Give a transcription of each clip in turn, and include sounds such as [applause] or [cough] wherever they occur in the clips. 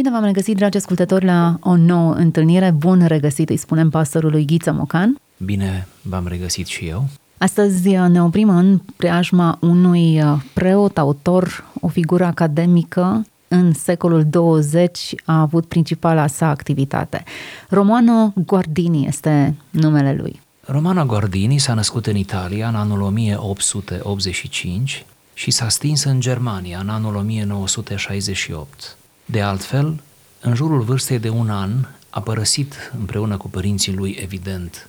Bine v-am regăsit, dragi ascultători, la o nouă întâlnire. Bun regăsit, îi spunem pastorului Ghiță Mocan. Bine v-am regăsit și eu. Astăzi ne oprim în preajma unui preot, autor, o figură academică în secolul 20 a avut principala sa activitate. Romano Guardini este numele lui. Romano Guardini s-a născut în Italia în anul 1885 și s-a stins în Germania în anul 1968. De altfel, în jurul vârstei de un an, a părăsit împreună cu părinții lui, evident,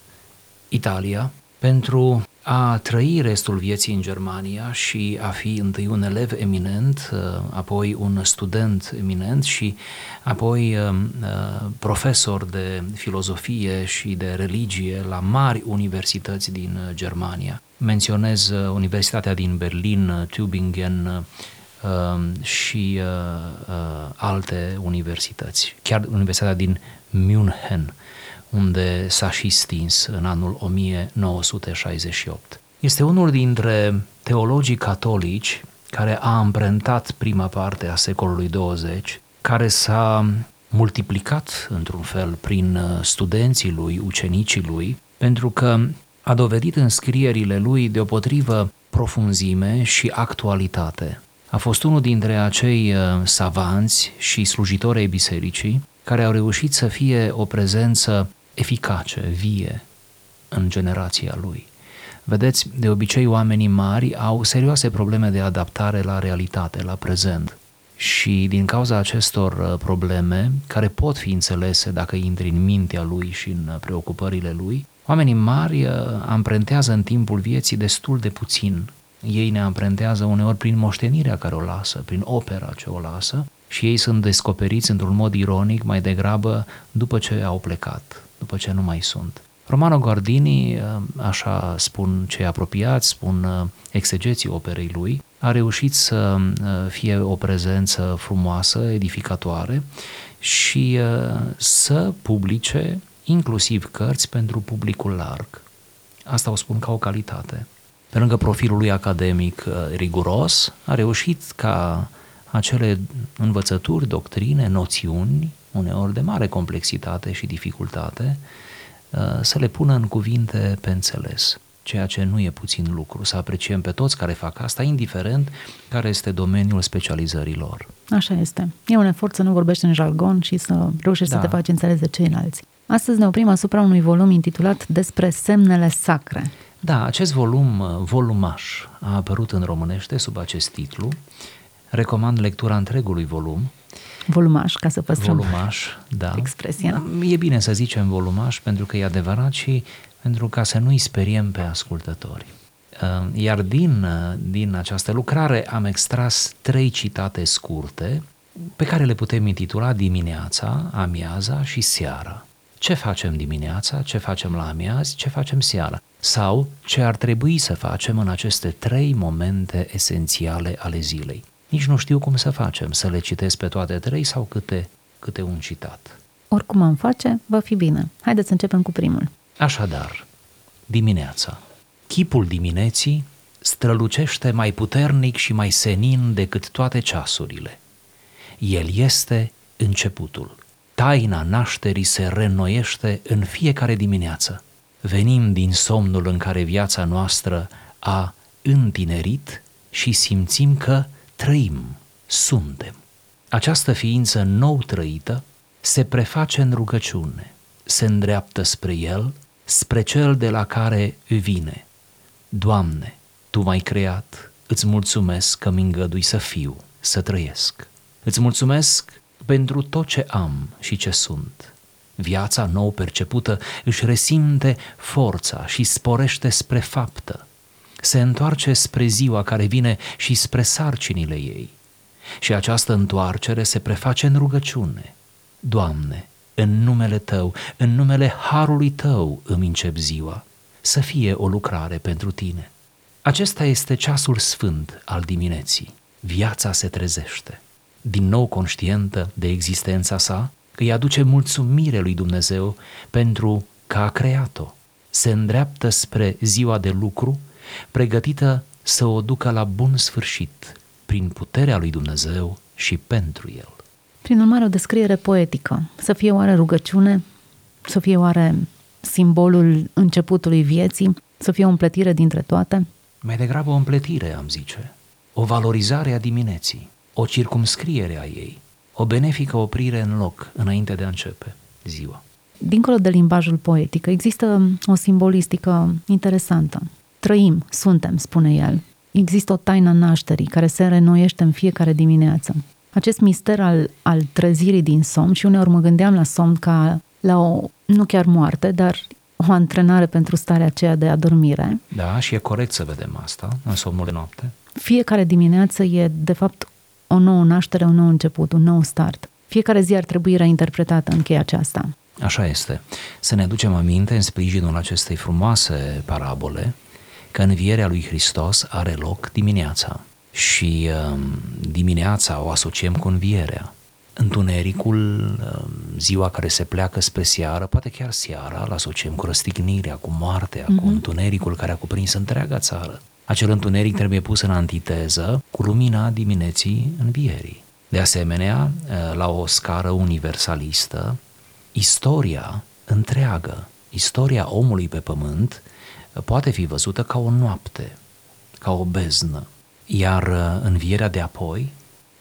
Italia, pentru a trăi restul vieții în Germania și a fi întâi un elev eminent, uh, apoi un student eminent și apoi uh, uh, profesor de filozofie și de religie la mari universități din Germania. Menționez Universitatea din Berlin, Tübingen, și alte universități, chiar Universitatea din München, unde s-a și stins în anul 1968. Este unul dintre teologii catolici care a amprentat prima parte a secolului 20, care s-a multiplicat într-un fel prin uh, studenții lui, ucenicii lui, pentru că a dovedit în scrierile lui deopotrivă profunzime și actualitate. A fost unul dintre acei uh, savanți și slujitori ai bisericii care au reușit să fie o prezență eficace, vie în generația lui. Vedeți, de obicei oamenii mari au serioase probleme de adaptare la realitate, la prezent. Și din cauza acestor uh, probleme, care pot fi înțelese dacă intri în mintea lui și în uh, preocupările lui, oamenii mari uh, amprentează în timpul vieții destul de puțin. Ei ne amprentează uneori prin moștenirea care o lasă, prin opera ce o lasă, și ei sunt descoperiți într-un mod ironic mai degrabă după ce au plecat, după ce nu mai sunt. Romano Guardini, uh, așa spun cei apropiați, spun uh, exegeții operei lui, a reușit să uh, fie o prezență frumoasă, edificatoare și să publice inclusiv cărți pentru publicul larg. Asta o spun ca o calitate. Pe lângă profilul lui academic riguros, a reușit ca acele învățături, doctrine, noțiuni, uneori de mare complexitate și dificultate, uh, să le pună în cuvinte pe înțeles, ceea ce nu e puțin lucru, să apreciem pe toți care fac asta, indiferent care este domeniul specializării lor. Așa este. E un efort să nu vorbești în jargon și să reușești da. să te faci înțeles de ceilalți. Astăzi ne oprim asupra unui volum intitulat Despre semnele sacre. Da, acest volum, uh, volumaș, a apărut în românește sub acest titlu Recomand lectura întregului volum. Volumaș, ca să păstrăm volumaș, da. expresia. E bine să zicem volumaș pentru că e adevărat și pentru ca să nu-i speriem pe ascultători. Uh, iar din, uh, din această lucrare am extras trei citate scurte pe care le putem intitula dimineața, amiaza și seara. Ce facem dimineața, ce facem la amiaz, ce facem seara? Sau ce ar trebui să facem în aceste trei momente esențiale ale zilei? Nici nu știu cum să facem, să le citesc pe toate trei sau câte, câte un citat. Oricum am face, va fi bine. Haideți să începem cu primul. Așadar, dimineața. Chipul dimineții strălucește mai puternic și mai senin decât toate ceasurile. El este începutul. Taina nașterii se reînnoiește în fiecare dimineață. Venim din somnul în care viața noastră a întinerit și simțim că trăim, suntem. Această ființă nou trăită se preface în rugăciune, se îndreaptă spre El, spre Cel de la care vine. Doamne, Tu m-ai creat, îți mulțumesc că mi îngădui să fiu, să trăiesc. Îți mulțumesc pentru tot ce am și ce sunt. Viața nou percepută își resimte forța și sporește spre faptă se întoarce spre ziua care vine și spre sarcinile ei. Și această întoarcere se preface în rugăciune. Doamne, în numele Tău, în numele Harului Tău îmi încep ziua, să fie o lucrare pentru Tine. Acesta este ceasul sfânt al dimineții. Viața se trezește, din nou conștientă de existența sa, că îi aduce mulțumire lui Dumnezeu pentru că a creat-o. Se îndreaptă spre ziua de lucru, pregătită să o ducă la bun sfârșit, prin puterea lui Dumnezeu și pentru el. Prin urmare, o descriere poetică. Să fie oare rugăciune? Să fie oare simbolul începutului vieții? Să fie o împletire dintre toate? Mai degrabă o împletire, am zice. O valorizare a dimineții, o circumscriere a ei, o benefică oprire în loc înainte de a începe ziua. Dincolo de limbajul poetic, există o simbolistică interesantă. Trăim, suntem, spune el. Există o taină nașterii care se renoiește în fiecare dimineață. Acest mister al, al trezirii din somn și uneori mă gândeam la somn ca la o, nu chiar moarte, dar o antrenare pentru starea aceea de adormire. Da, și e corect să vedem asta în somnul de noapte. Fiecare dimineață e, de fapt, o nouă naștere, un nou început, un nou start. Fiecare zi ar trebui reinterpretată în cheia aceasta. Așa este. Să ne aducem aminte în sprijinul acestei frumoase parabole că învierea lui Hristos are loc dimineața și uh, dimineața o asociem cu învierea. Întunericul, uh, ziua care se pleacă spre seară, poate chiar seara, îl asociem cu răstignirea, cu moartea, mm-hmm. cu mhm. întunericul care a cuprins întreaga țară. Acel întuneric trebuie pus în antiteză cu lumina dimineții învierii. De asemenea, uh, la o scară universalistă, istoria întreagă, istoria omului pe pământ, poate fi văzută ca o noapte, ca o beznă, iar uh, învierea de apoi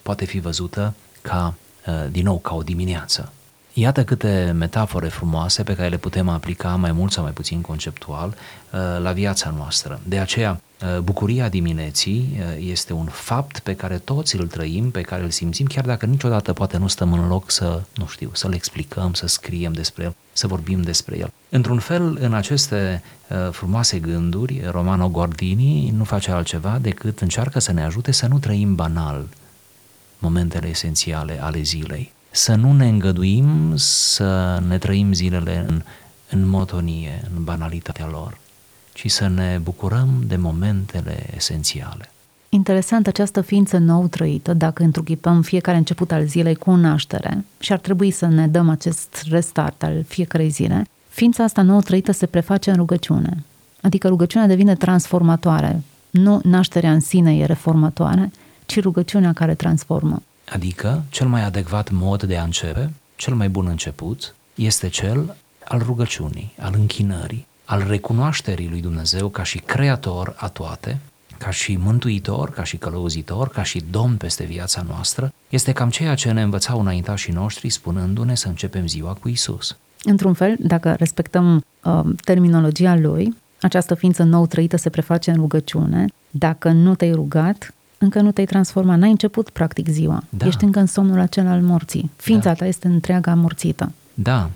poate fi văzută ca, uh, din nou, ca o dimineață. Iată câte metafore frumoase pe care le putem aplica mai mult sau mai puțin conceptual uh, la viața noastră. De aceea, bucuria dimineții este un fapt pe care toți îl trăim, pe care îl simțim, chiar dacă niciodată poate nu stăm în loc să, nu știu, să le explicăm, să scriem despre el, să vorbim despre el. Într-un fel, în aceste uh, frumoase gânduri, Romano Gordini nu face altceva decât încearcă să ne ajute să nu trăim banal momentele esențiale ale zilei. Să nu ne îngăduim să ne trăim zilele în, în motonie, în banalitatea lor, ci să ne bucurăm de momentele esențiale. Interesant această ființă nou trăită, dacă întruchipăm fiecare început al zilei cu o naștere și ar trebui să ne dăm acest restart al fiecarei zile, ființa asta nou trăită se preface în rugăciune. Adică rugăciunea devine transformatoare. Nu nașterea în sine e reformatoare, ci rugăciunea care transformă. Adică, cel mai adecvat mod de a începe, cel mai bun început, este cel al rugăciunii, al închinării, al recunoașterii lui Dumnezeu ca și creator a toate, ca și mântuitor, ca și călăuzitor, ca și domn peste viața noastră, este cam ceea ce ne învățau înaintașii noștri spunându-ne să începem ziua cu Isus. Într-un fel, dacă respectăm uh, terminologia lui, această ființă nou trăită se preface în rugăciune. Dacă nu te-ai rugat, încă nu te-ai transformat, n-ai început practic ziua. Da. Ești încă în somnul acela al morții. Ființa da. ta este întreaga morțită. Da,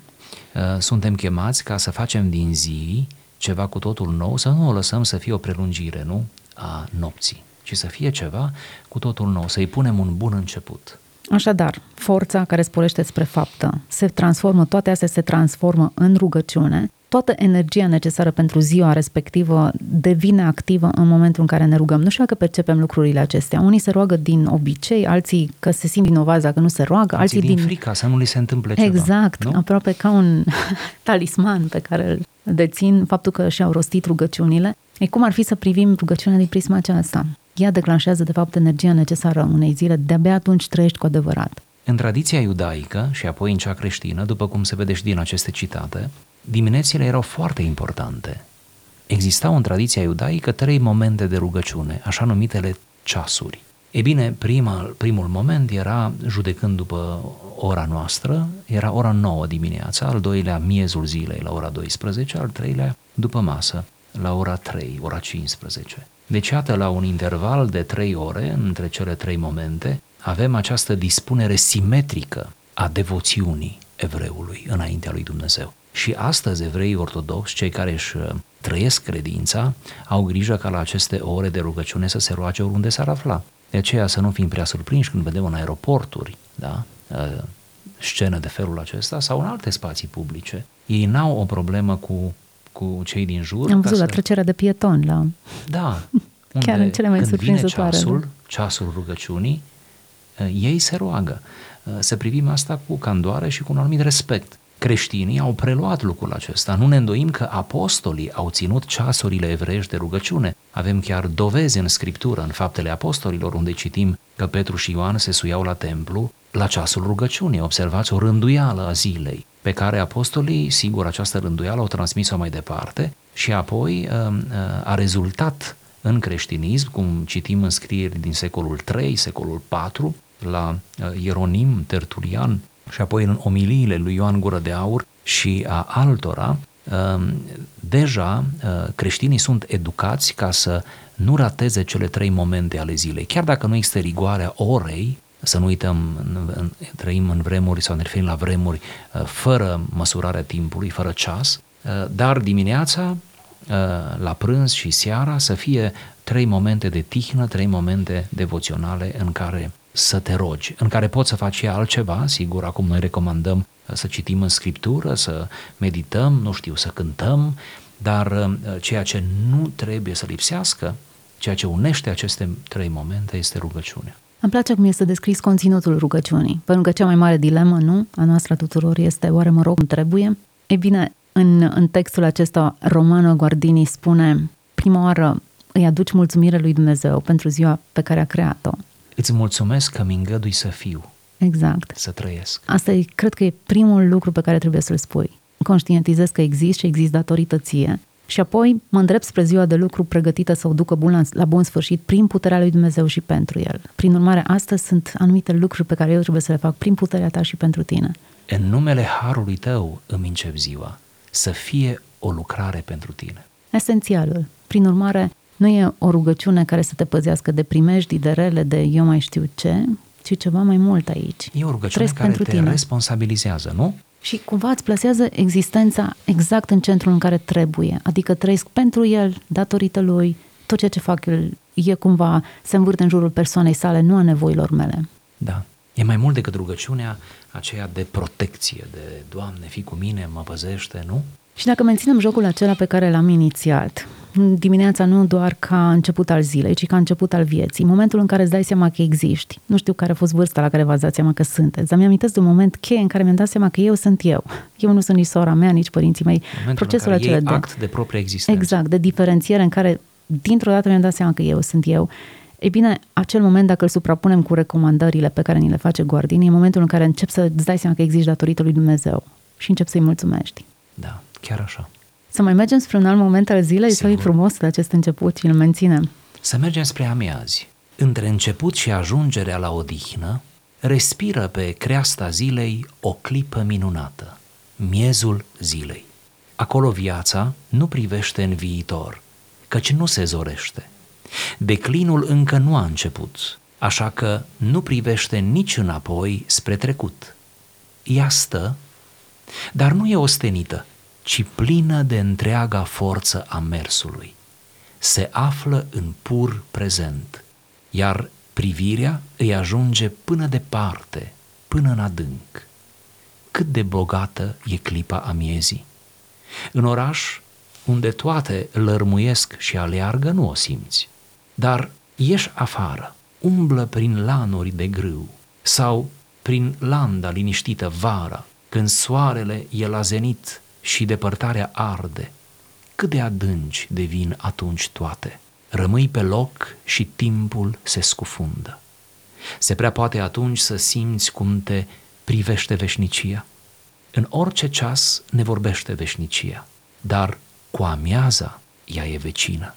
uh, suntem chemați ca să facem din zi ceva cu totul nou, să nu o lăsăm să fie o prelungire, nu? a nopții, ci să fie ceva cu totul nou, să-i punem un bun început. Așadar, forța care sporește spre faptă se transformă, toate astea se transformă în rugăciune, toată energia necesară pentru ziua respectivă devine activă în momentul în care ne rugăm. Nu știu dacă percepem lucrurile acestea. Unii se roagă din obicei, alții că se simt vinovați dacă nu se roagă, alții, alții din, din frica să nu li se întâmple ceva. Exact, nu? aproape ca un [laughs] talisman pe care îl dețin faptul că și-au rostit rugăciunile. E cum ar fi să privim rugăciunea din prisma aceasta? Ea declanșează, de fapt, energia necesară unei zile, de-abia atunci trăiești cu adevărat. În tradiția iudaică și apoi în cea creștină, după cum se vede și din aceste citate, diminețile erau foarte importante. Existau în tradiția iudaică trei momente de rugăciune, așa numitele ceasuri. E bine, prima, primul moment era, judecând după ora noastră, era ora 9 dimineața, al doilea miezul zilei la ora 12, al treilea după masă la ora 3, ora 15. Deci, iată, la un interval de 3 ore, între cele trei momente, avem această dispunere simetrică a devoțiunii evreului înaintea lui Dumnezeu. Și astăzi evreii ortodoxi, cei care își uh, trăiesc credința, au grijă ca la aceste ore de rugăciune să se roage oriunde s-ar afla. De aceea să nu fim prea surprinși când vedem în aeroporturi, da? Uh, scenă de felul acesta sau în alte spații publice. Ei n-au o problemă cu, cu cei din jur. Am ca văzut la să- trecerea de pieton, la... Da. [laughs] Chiar în cele mai când vine surprinzătoare, ceasul, ceasul rugăciunii, eh, ei se roagă. Eh, Să privim asta cu candoare și cu un anumit respect. Creștinii au preluat lucrul acesta. Nu ne îndoim că apostolii au ținut ceasurile evreiești de rugăciune. Avem chiar dovezi în Scriptură, în faptele apostolilor, unde citim că Petru și Ioan se suiau la templu la ceasul rugăciunii. Observați o rânduială a zilei pe care apostolii, sigur, această rânduială au transmis-o mai departe și apoi eh, eh, a rezultat în creștinism, cum citim în scrieri din secolul III, secolul IV, la uh, Ieronim, Tertulian și apoi în omiliile lui Ioan Gură de Aur și a altora, um, deja uh, creștinii sunt educați ca să nu rateze cele trei momente ale zilei. Chiar dacă nu există rigoarea orei, să nu uităm, în- în- trăim în vremuri sau ne referim la vremuri uh, fără măsurarea timpului, fără ceas, uh, dar dimineața uh, la prânz și seara să fie trei momente de tihnă, trei momente devoționale în care să te rogi, în care poți să faci și altceva, sigur, acum noi recomandăm uh, să citim în scriptură, să medităm, nu știu, să cântăm, dar uh, ceea ce nu trebuie să lipsească, ceea ce unește aceste trei momente este rugăciunea. Îmi place cum este descris conținutul rugăciunii, pentru că cea mai mare dilemă, nu, a noastră a tuturor este oare mă rog cum trebuie? Ei bine, în, în textul acesta, Romano Guardini spune, prima oară îi aduci mulțumire lui Dumnezeu pentru ziua pe care a creat-o. Îți mulțumesc că mi îngădui să fiu, Exact. să trăiesc. Asta e, cred că e primul lucru pe care trebuie să-l spui. Conștientizez că exist și exist datorită ție. Și apoi mă îndrept spre ziua de lucru pregătită să o ducă bun la, la bun sfârșit prin puterea lui Dumnezeu și pentru el. Prin urmare, astăzi sunt anumite lucruri pe care eu trebuie să le fac prin puterea ta și pentru tine. În numele Harului tău îmi încep ziua, să fie o lucrare pentru tine. Esențialul. Prin urmare, nu e o rugăciune care să te păzească de primejdii, de rele, de eu mai știu ce, ci ceva mai mult aici. E o rugăciune Trăiesc care pentru te tine. responsabilizează, nu? Și cumva îți plasează existența exact în centrul în care trebuie. Adică trăiesc pentru el, datorită lui, tot ceea ce fac el e cumva, se învârte în jurul persoanei sale, nu a nevoilor mele. Da. E mai mult decât rugăciunea aceea de protecție, de Doamne, fii cu mine, mă păzește, nu? Și dacă menținem jocul acela pe care l-am inițiat, dimineața nu doar ca început al zilei, ci ca început al vieții, momentul în care îți dai seama că existi. Nu știu care a fost vârsta la care v-ați dat seama că sunteți, dar mi-am amintesc de un moment cheie în care mi-am dat seama că eu sunt eu. Eu nu sunt nici sora mea, nici părinții mei. Momentul Procesul în care acela iei de... act de proprie existență. Exact, de diferențiere în care dintr-o dată mi-am dat seama că eu sunt eu. Ei bine, acel moment, dacă îl suprapunem cu recomandările pe care ni le face Guardini, e momentul în care încep să îți dai seama că existi datorită lui Dumnezeu și încep să-i mulțumești. Da, chiar așa. Să mai mergem spre un alt moment al zilei sau e Sigur. frumos de acest început și îl menținem? Să mergem spre amiazi. Între început și ajungerea la odihnă, respiră pe creasta zilei o clipă minunată, miezul zilei. Acolo viața nu privește în viitor, căci nu se zorește. Declinul încă nu a început, așa că nu privește nici înapoi spre trecut. Ea stă, dar nu e ostenită, ci plină de întreaga forță a mersului se află în pur prezent, iar privirea îi ajunge până departe, până în adânc. Cât de bogată e clipa amiezii. În oraș, unde toate lărmuiesc și aleargă, nu o simți. Dar ieși afară, umblă prin lanuri de grâu sau prin landa liniștită vara, când soarele e la zenit și depărtarea arde, cât de adânci devin atunci toate. Rămâi pe loc și timpul se scufundă. Se prea poate atunci să simți cum te privește veșnicia. În orice ceas ne vorbește veșnicia, dar cu amiaza ea e vecină.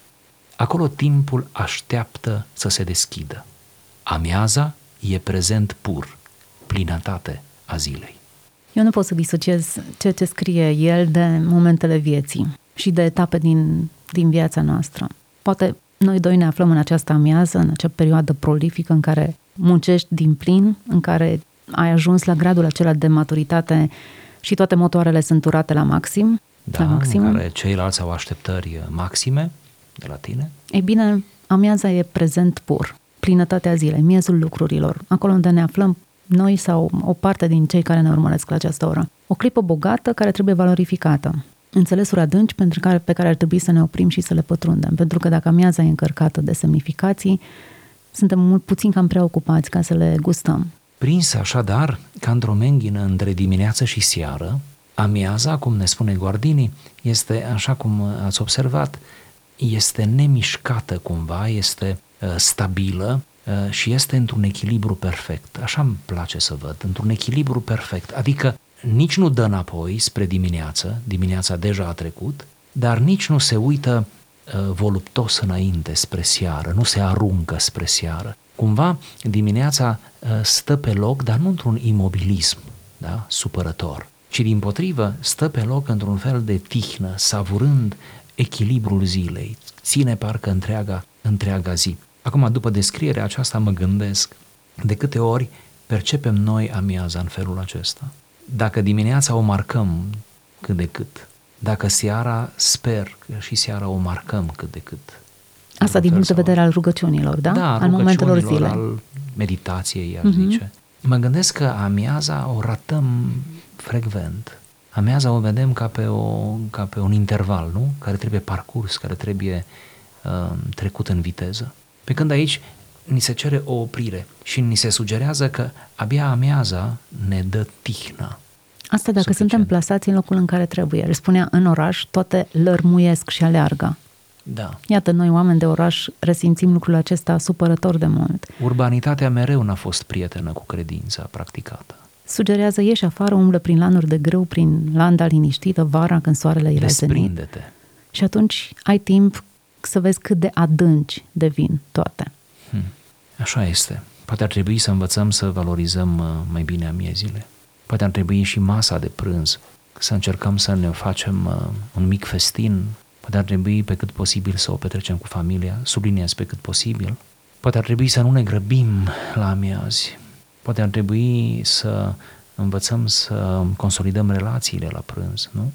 Acolo timpul așteaptă să se deschidă. Amiaza e prezent pur, plinătate a zilei. Eu nu pot să disociez ceea ce scrie el de momentele vieții și de etape din, din viața noastră. Poate noi doi ne aflăm în această amiază, în acea perioadă prolifică în care muncești din plin, în care ai ajuns la gradul acela de maturitate și toate motoarele sunt urate la maxim, Da, la maximum. în care ceilalți au așteptări maxime de la tine. Ei bine, amiaza e prezent pur, plinătatea zilei, miezul lucrurilor, acolo unde ne aflăm noi sau o parte din cei care ne urmăresc la această oră. O clipă bogată care trebuie valorificată. Înțelesuri adânci pentru care, pe care ar trebui să ne oprim și să le pătrundem. Pentru că dacă amiaza e încărcată de semnificații, suntem mult puțin cam preocupați ca să le gustăm. Prins așadar ca într-o menghină între dimineață și seară, amiaza, cum ne spune Guardini, este, așa cum ați observat, este nemișcată cumva, este uh, stabilă uh, și este într-un echilibru perfect. Așa îmi place să văd, într-un echilibru perfect. Adică nici nu dă înapoi spre dimineață, dimineața deja a trecut, dar nici nu se uită uh, voluptos înainte spre seară, nu se aruncă spre seară. Cumva dimineața uh, stă pe loc, dar nu într-un imobilism da? supărător, ci din potrivă stă pe loc într-un fel de tihnă, savurând echilibrul zilei, ține parcă întreaga, întreaga zi. Acum, după descrierea aceasta, mă gândesc de câte ori percepem noi amiaza în felul acesta. Dacă dimineața o marcăm cât de cât, dacă seara, sper că și seara o marcăm cât de cât. Asta din punct de vedere al rugăciunilor, da? Da, al momentelor zilei. al meditației, aș Mhm. uh-huh. zice. Mă gândesc că amiaza o ratăm frecvent. Amiaza o vedem ca pe, o, ca pe un interval, nu? Care trebuie parcurs, care trebuie uh, trecut în viteză. Pe când aici ni se cere o oprire și ni se sugerează că abia amiaza ne dă tihnă. Asta dacă Suficient. suntem plasați în locul în care trebuie. El spunea, în oraș toate lărmuiesc și aleargă. Da. Iată, noi oameni de oraș resimțim lucrul acesta supărător de mult. Urbanitatea mereu n-a fost prietenă cu credința practicată. Sugerează, ieși afară, umblă prin lanuri de grâu, prin landa liniștită, vara, când soarele e la zenit. Desprinde-te. Și atunci ai timp să vezi cât de adânci devin toate. Hmm. Așa este. Poate ar trebui să învățăm să valorizăm uh, mai bine amiezile. Poate ar trebui și masa de prânz, să încercăm să ne facem uh, un mic festin. Poate ar trebui pe cât posibil să o petrecem cu familia, subliniez pe cât posibil. Poate ar trebui să nu ne grăbim la amiazi. Poate ar trebui să învățăm să consolidăm relațiile la prânz, nu?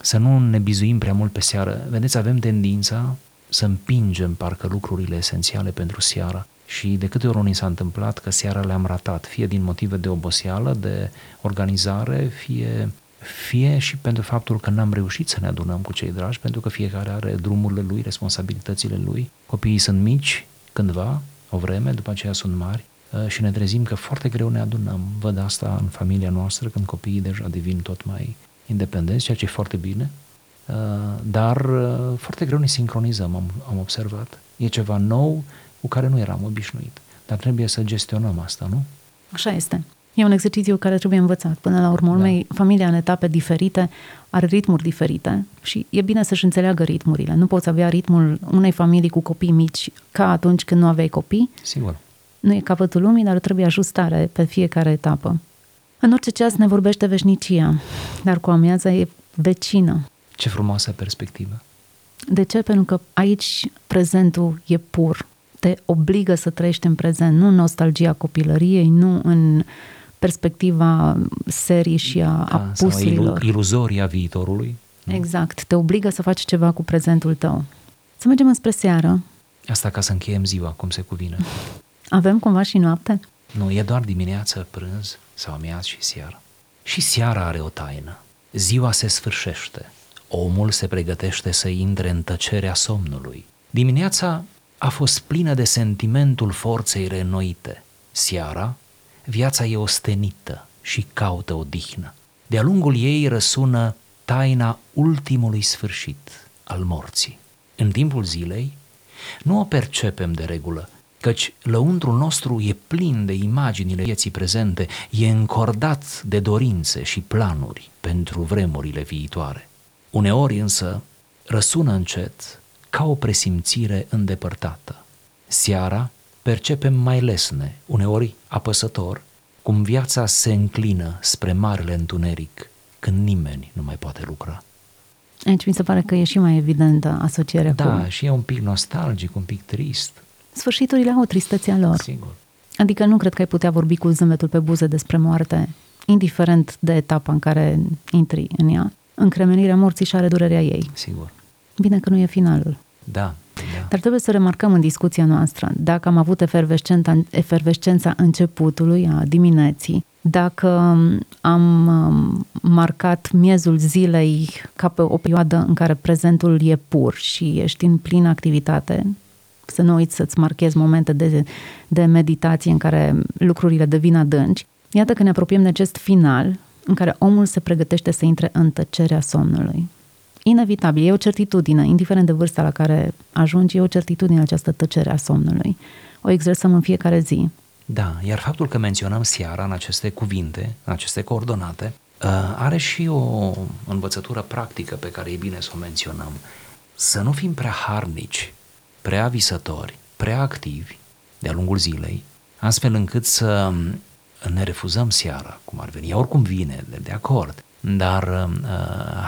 Să nu ne bizuim prea mult pe seară. Vedeți, avem tendința să împingem parcă lucrurile esențiale pentru seara și de câte ori ni s-a întâmplat că seara le-am ratat, fie din motive de oboseală, de organizare, fie, fie și pentru faptul că n-am reușit să ne adunăm cu cei dragi, pentru că fiecare are drumurile lui, responsabilitățile lui. Copiii sunt mici cândva, o vreme, după aceea sunt mari uh, și ne trezim că foarte greu ne adunăm. Văd asta în familia noastră când copiii deja devin tot mai independenți, ceea ce e foarte bine, Uh, dar uh, foarte greu ne sincronizăm, am, am observat. E ceva nou cu care nu eram obișnuit. Dar trebuie să gestionăm asta, nu? Așa este. E un exercițiu care trebuie învățat. Până la urmă, urmei, da. familia în etape diferite are ritmuri diferite și e bine să-și înțeleagă ritmurile. Nu poți avea ritmul unei familii cu copii mici ca atunci când nu aveai copii. Sigur. Nu e capătul lumii, dar trebuie ajustare pe fiecare etapă. În orice ceas ne vorbește veșnicia, dar cu amiaza e vecină. Ce frumoasă perspectivă. De ce? Pentru că aici prezentul e pur. Te obligă să trăiești în prezent, nu în nostalgia copilăriei, nu în perspectiva serii și a Da, sau apusilor. ilu- iluzoria viitorului. nu? Exact. Te obligă să faci ceva cu prezentul tău. Să mergem înspre seară. Asta ca să încheiem ziua, cum se cuvine. Avem cumva și noapte? Nu, e doar dimineață, prânz sau amiaz și seară. Și seara are o taină. Ziua se sfârșește. Omul se pregătește să intre în tăcerea somnului. Dimineața a fost plină de sentimentul forței reînnoite. Seara, viața e ostenită și caută odihnă. De-a lungul ei răsună taina ultimului sfârșit al morții. În timpul zilei, nu o percepem de regulă, căci lăuntrul nostru e plin de imaginile vieții prezente, e încordat de dorințe și planuri pentru vremurile viitoare. Uneori însă răsună încet ca o presimțire îndepărtată. Seara percepem mai lesne, uneori apăsător, cum viața se înclină spre marele întuneric, când nimeni nu mai poate lucra. Aici mi se pare că e și mai evidentă asocierea Da, cu și e un pic nostalgic, un pic trist, sfârșiturile au tristețea lor. sigur. Adică nu cred că ai putea vorbi cu zâmbetul pe buze despre moarte, indiferent de etapa în care intri în ea. Încremenirea morții și are durerea ei. Sigur. Bine că nu e finalul. Da, da. Dar trebuie să remarcăm în discuția noastră, dacă am avut efervescența, efervescența începutului, a dimineții, dacă am um, marcat miezul zilei ca pe o perioadă în care prezentul e pur și ești în plină activitate, să nu uiți să-ți marchezi momente de, de meditație în care lucrurile devin adânci, iată că ne apropiem de acest final în care omul se pregătește să intre în tăcerea somnului. Inevitabil, e o certitudine, indiferent de vârsta la care ajungi, e o certitudine această tăcere a somnului. O exersăm în fiecare zi. Da, iar faptul că menționăm seara în aceste cuvinte, în aceste coordonate, uh, are și o învățătură practică pe care e bine să o menționăm. Să nu fim prea harnici, prea visători, prea activi de-a lungul zilei, astfel încât să ne refuzăm seara, cum ar veni. Oricum vine, de, de acord, dar uh,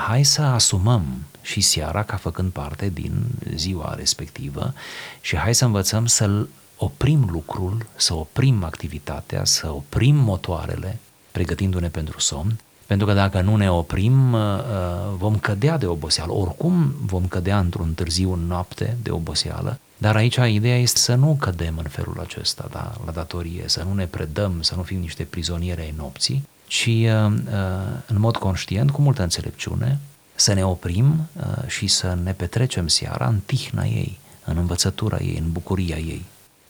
hai să asumăm și seara ca făcând parte din ziua respectivă și hai să învățăm să-l oprim lucrul, să oprim activitatea, să oprim motoarele, pregătindu-ne pentru somn, pentru că dacă nu ne oprim, uh, uh, vom cădea de oboseală. Oricum vom cădea într-un târziu în noapte de oboseală, dar aici ideea este să nu cădem în felul acesta, da, la datorie, să nu ne predăm, să nu fim niște prizonieri ai nopții, ci uh, în mod conștient, cu multă înțelepciune, să ne oprim și să ne petrecem seara în tihna ei, în învățătura ei, în bucuria ei.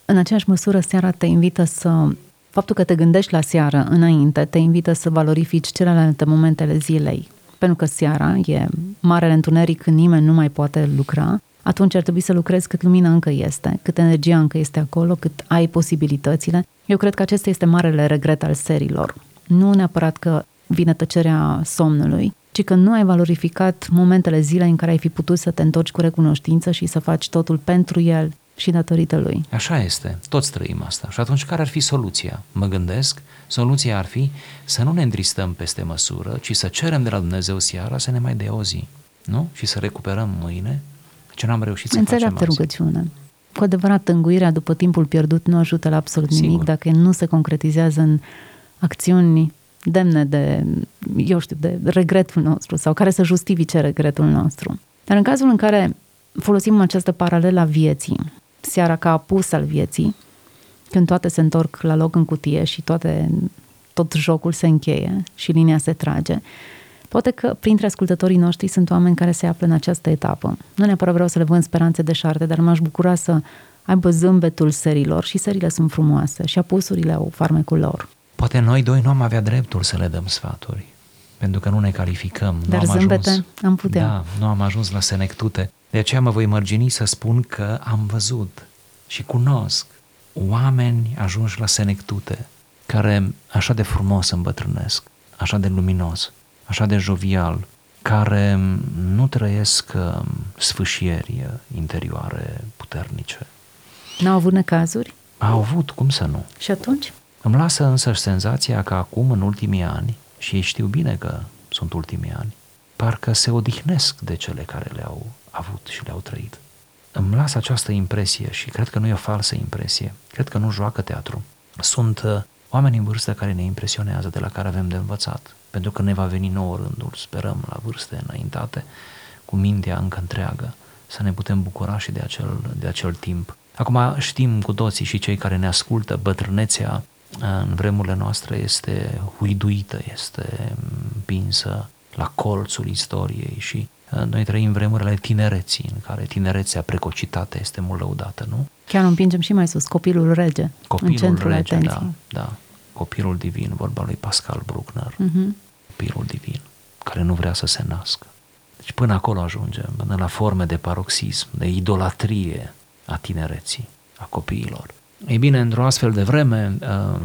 În aceeași măsură, seara te invită să... Faptul că te gândești la seară înainte te invită să valorifici celelalte momentele zilei. Pentru că seara e marele întuneric când nimeni nu mai poate lucra, atunci ar trebui să lucrezi cât lumina încă este, cât energia încă este acolo, cât ai posibilitățile. Eu cred că acesta este marele regret al serilor. Nu neapărat că vine tăcerea somnului, ci că nu ai valorificat momentele zilei în care ai fi putut să te întorci cu recunoștință și să faci totul pentru el, și datorită lui. Așa este, toți trăim asta. Și atunci care ar fi soluția? Mă gândesc, soluția ar fi să nu ne îndristăm peste măsură, ci să cerem de la Dumnezeu seara să ne mai dea o zi, nu? Și să recuperăm mâine ce n-am reușit să Înțeleaptă facem rugăciune. Cu adevărat, tânguirea după timpul pierdut nu ajută la absolut Sigur. nimic dacă nu se concretizează în acțiuni demne de, eu știu, de regretul nostru sau care să justifice regretul nostru. Dar în cazul în care folosim această paralelă a vieții, seara ca apus al vieții, când toate se întorc la loc în cutie și toate, tot jocul se încheie și linia se trage. Poate că printre ascultătorii noștri sunt oameni care se află în această etapă. Nu neapărat vreau să le vând speranțe de șarte, dar m-aș bucura să aibă zâmbetul serilor și serile sunt frumoase și apusurile au farmecul lor. Poate noi doi nu am avea dreptul să le dăm sfaturi, pentru că nu ne calificăm. Dar nu am zâmbete ajuns, am putea. Da, nu am ajuns la senectute. De aceea mă voi mărgini să spun că am văzut și cunosc oameni ajunși la senectute, care așa de frumos îmbătrânesc, așa de luminos, așa de jovial, care nu trăiesc um, sfâșieri interioare puternice. N-au avut necazuri? Au avut, cum să nu? Și atunci? Îmi lasă însă senzația că acum, în ultimii ani, și ei știu bine că sunt ultimii ani, parcă se odihnesc de cele care le-au avut și le-au trăit. Îmi lasă această impresie și cred că nu e o falsă impresie. Cred că nu joacă teatru. Sunt uh, oameni în vârstă care ne impresionează, de la care avem de învățat. Pentru că ne va veni nou rândul, sperăm, la vârste înaintate, cu mintea încă întreagă, să ne putem bucura și de acel, de acel timp. Acum știm cu toții și cei care ne ascultă, bătrânețea uh, în vremurile noastre este huiduită, este împinsă la colțul istoriei și noi trăim vremurile tinereții, în care tinerețea, precocitatea este mult lăudată, nu? Chiar împingem și mai sus, copilul rege, copilul în centrul rege, atenției. Da, da, copilul divin, vorba lui Pascal Bruckner, uh-huh. copilul divin, care nu vrea să se nască. Deci până acolo ajungem, până la forme de paroxism, de idolatrie a tinereții, a copiilor. Ei bine, într-o astfel de vreme, uh,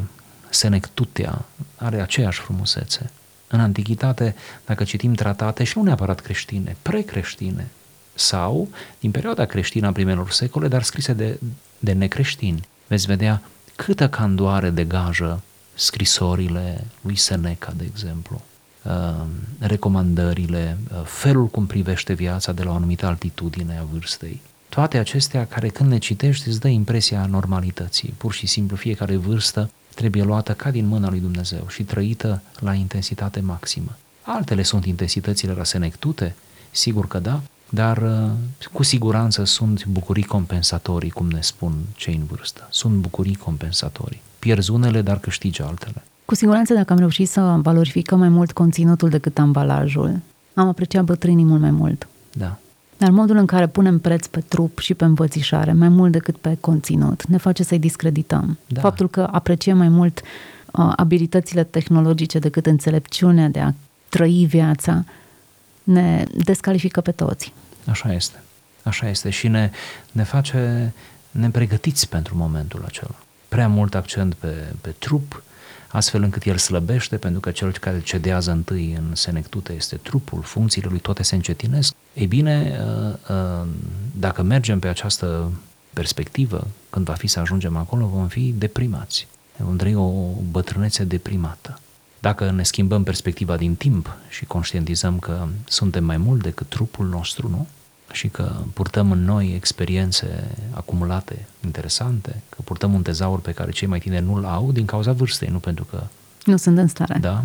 senectutea are aceeași frumusețe, în antichitate, dacă citim tratate, și nu neapărat creștine, precreștine, sau din perioada creștină a primelor secole, dar scrise de, de necreștini, veți vedea câtă candoare degajă scrisorile lui Seneca, de exemplu, uh, recomandările, uh, felul cum privește viața de la o anumită altitudine a vârstei. Toate acestea care când le citești îți dă impresia normalității. Pur și simplu fiecare vârstă trebuie luată ca din mâna lui Dumnezeu și trăită la intensitate maximă. Altele sunt intensitățile la senectute, sigur că da, dar uh, cu siguranță sunt bucurii compensatorii, cum ne spun cei în vârstă. Sunt bucurii compensatorii. Pierzi unele, dar câștigi altele. Cu siguranță dacă am reușit să valorificăm mai mult conținutul decât ambalajul, am apreciat bătrânii mult mai mult. Da. Dar modul în care punem preț pe trup și pe învățișare, mai mult decât pe conținut, ne face să-i discredităm. Da. Faptul că apreciem mai mult uh, abilitățile tehnologice decât înțelepciunea de a trăi viața, ne descalifică pe toți. Așa este. Așa este și ne, ne face nepregătiți pentru momentul acela. Prea mult accent pe, pe trup, astfel încât el slăbește, pentru că cel care cedează întâi în senectute este trupul, funcțiile lui toate se încetinesc. Ei bine, uh, uh, dacă mergem pe această perspectivă, când va fi să ajungem acolo, vom fi deprimați. Vom trăi o bătrânețe deprimată. Dacă ne schimbăm perspectiva din timp și conștientizăm că suntem mai mult decât trupul nostru, nu? Și că purtăm în noi experiențe acumulate, interesante, că purtăm un tezaur pe care cei mai tineri nu-l au din cauza vârstei, nu pentru că... Nu sunt în stare. Da?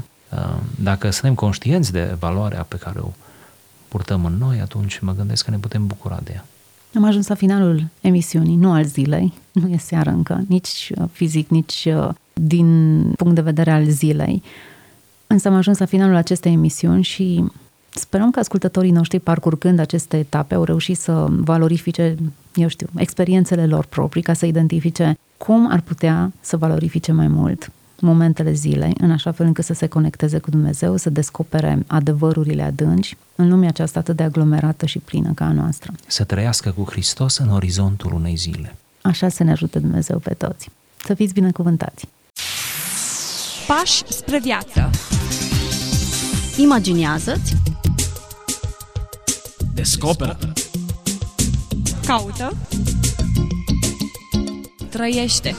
Dacă suntem conștienți de valoarea pe care o purtăm în noi, atunci mă gândesc că ne putem bucura de ea. Am ajuns la finalul emisiunii, nu al zilei, nu e seară încă, nici uh, fizic, nici uh, din punct de vedere al zilei. Însă am ajuns la finalul acestei emisiuni și sperăm că ascultătorii noștri, parcurgând aceste etape, au reușit să valorifice, eu știu, experiențele lor proprii, ca să identifice cum ar putea să valorifice mai mult momentele zilei, în așa fel încât să se conecteze cu Dumnezeu, să descopere adevărurile adânci în lumea aceasta atât de aglomerată și plină ca a noastră. Să trăiască cu Hristos în orizontul unei zile. Așa să ne ajute Dumnezeu pe toți. Să fiți binecuvântați! Pași spre viață Imaginează-ți. Descoperă. Caută. Trăiește.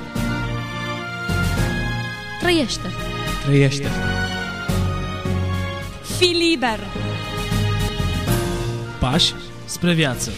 Trăiește. Trăiește. Fii liber. Pași spre viață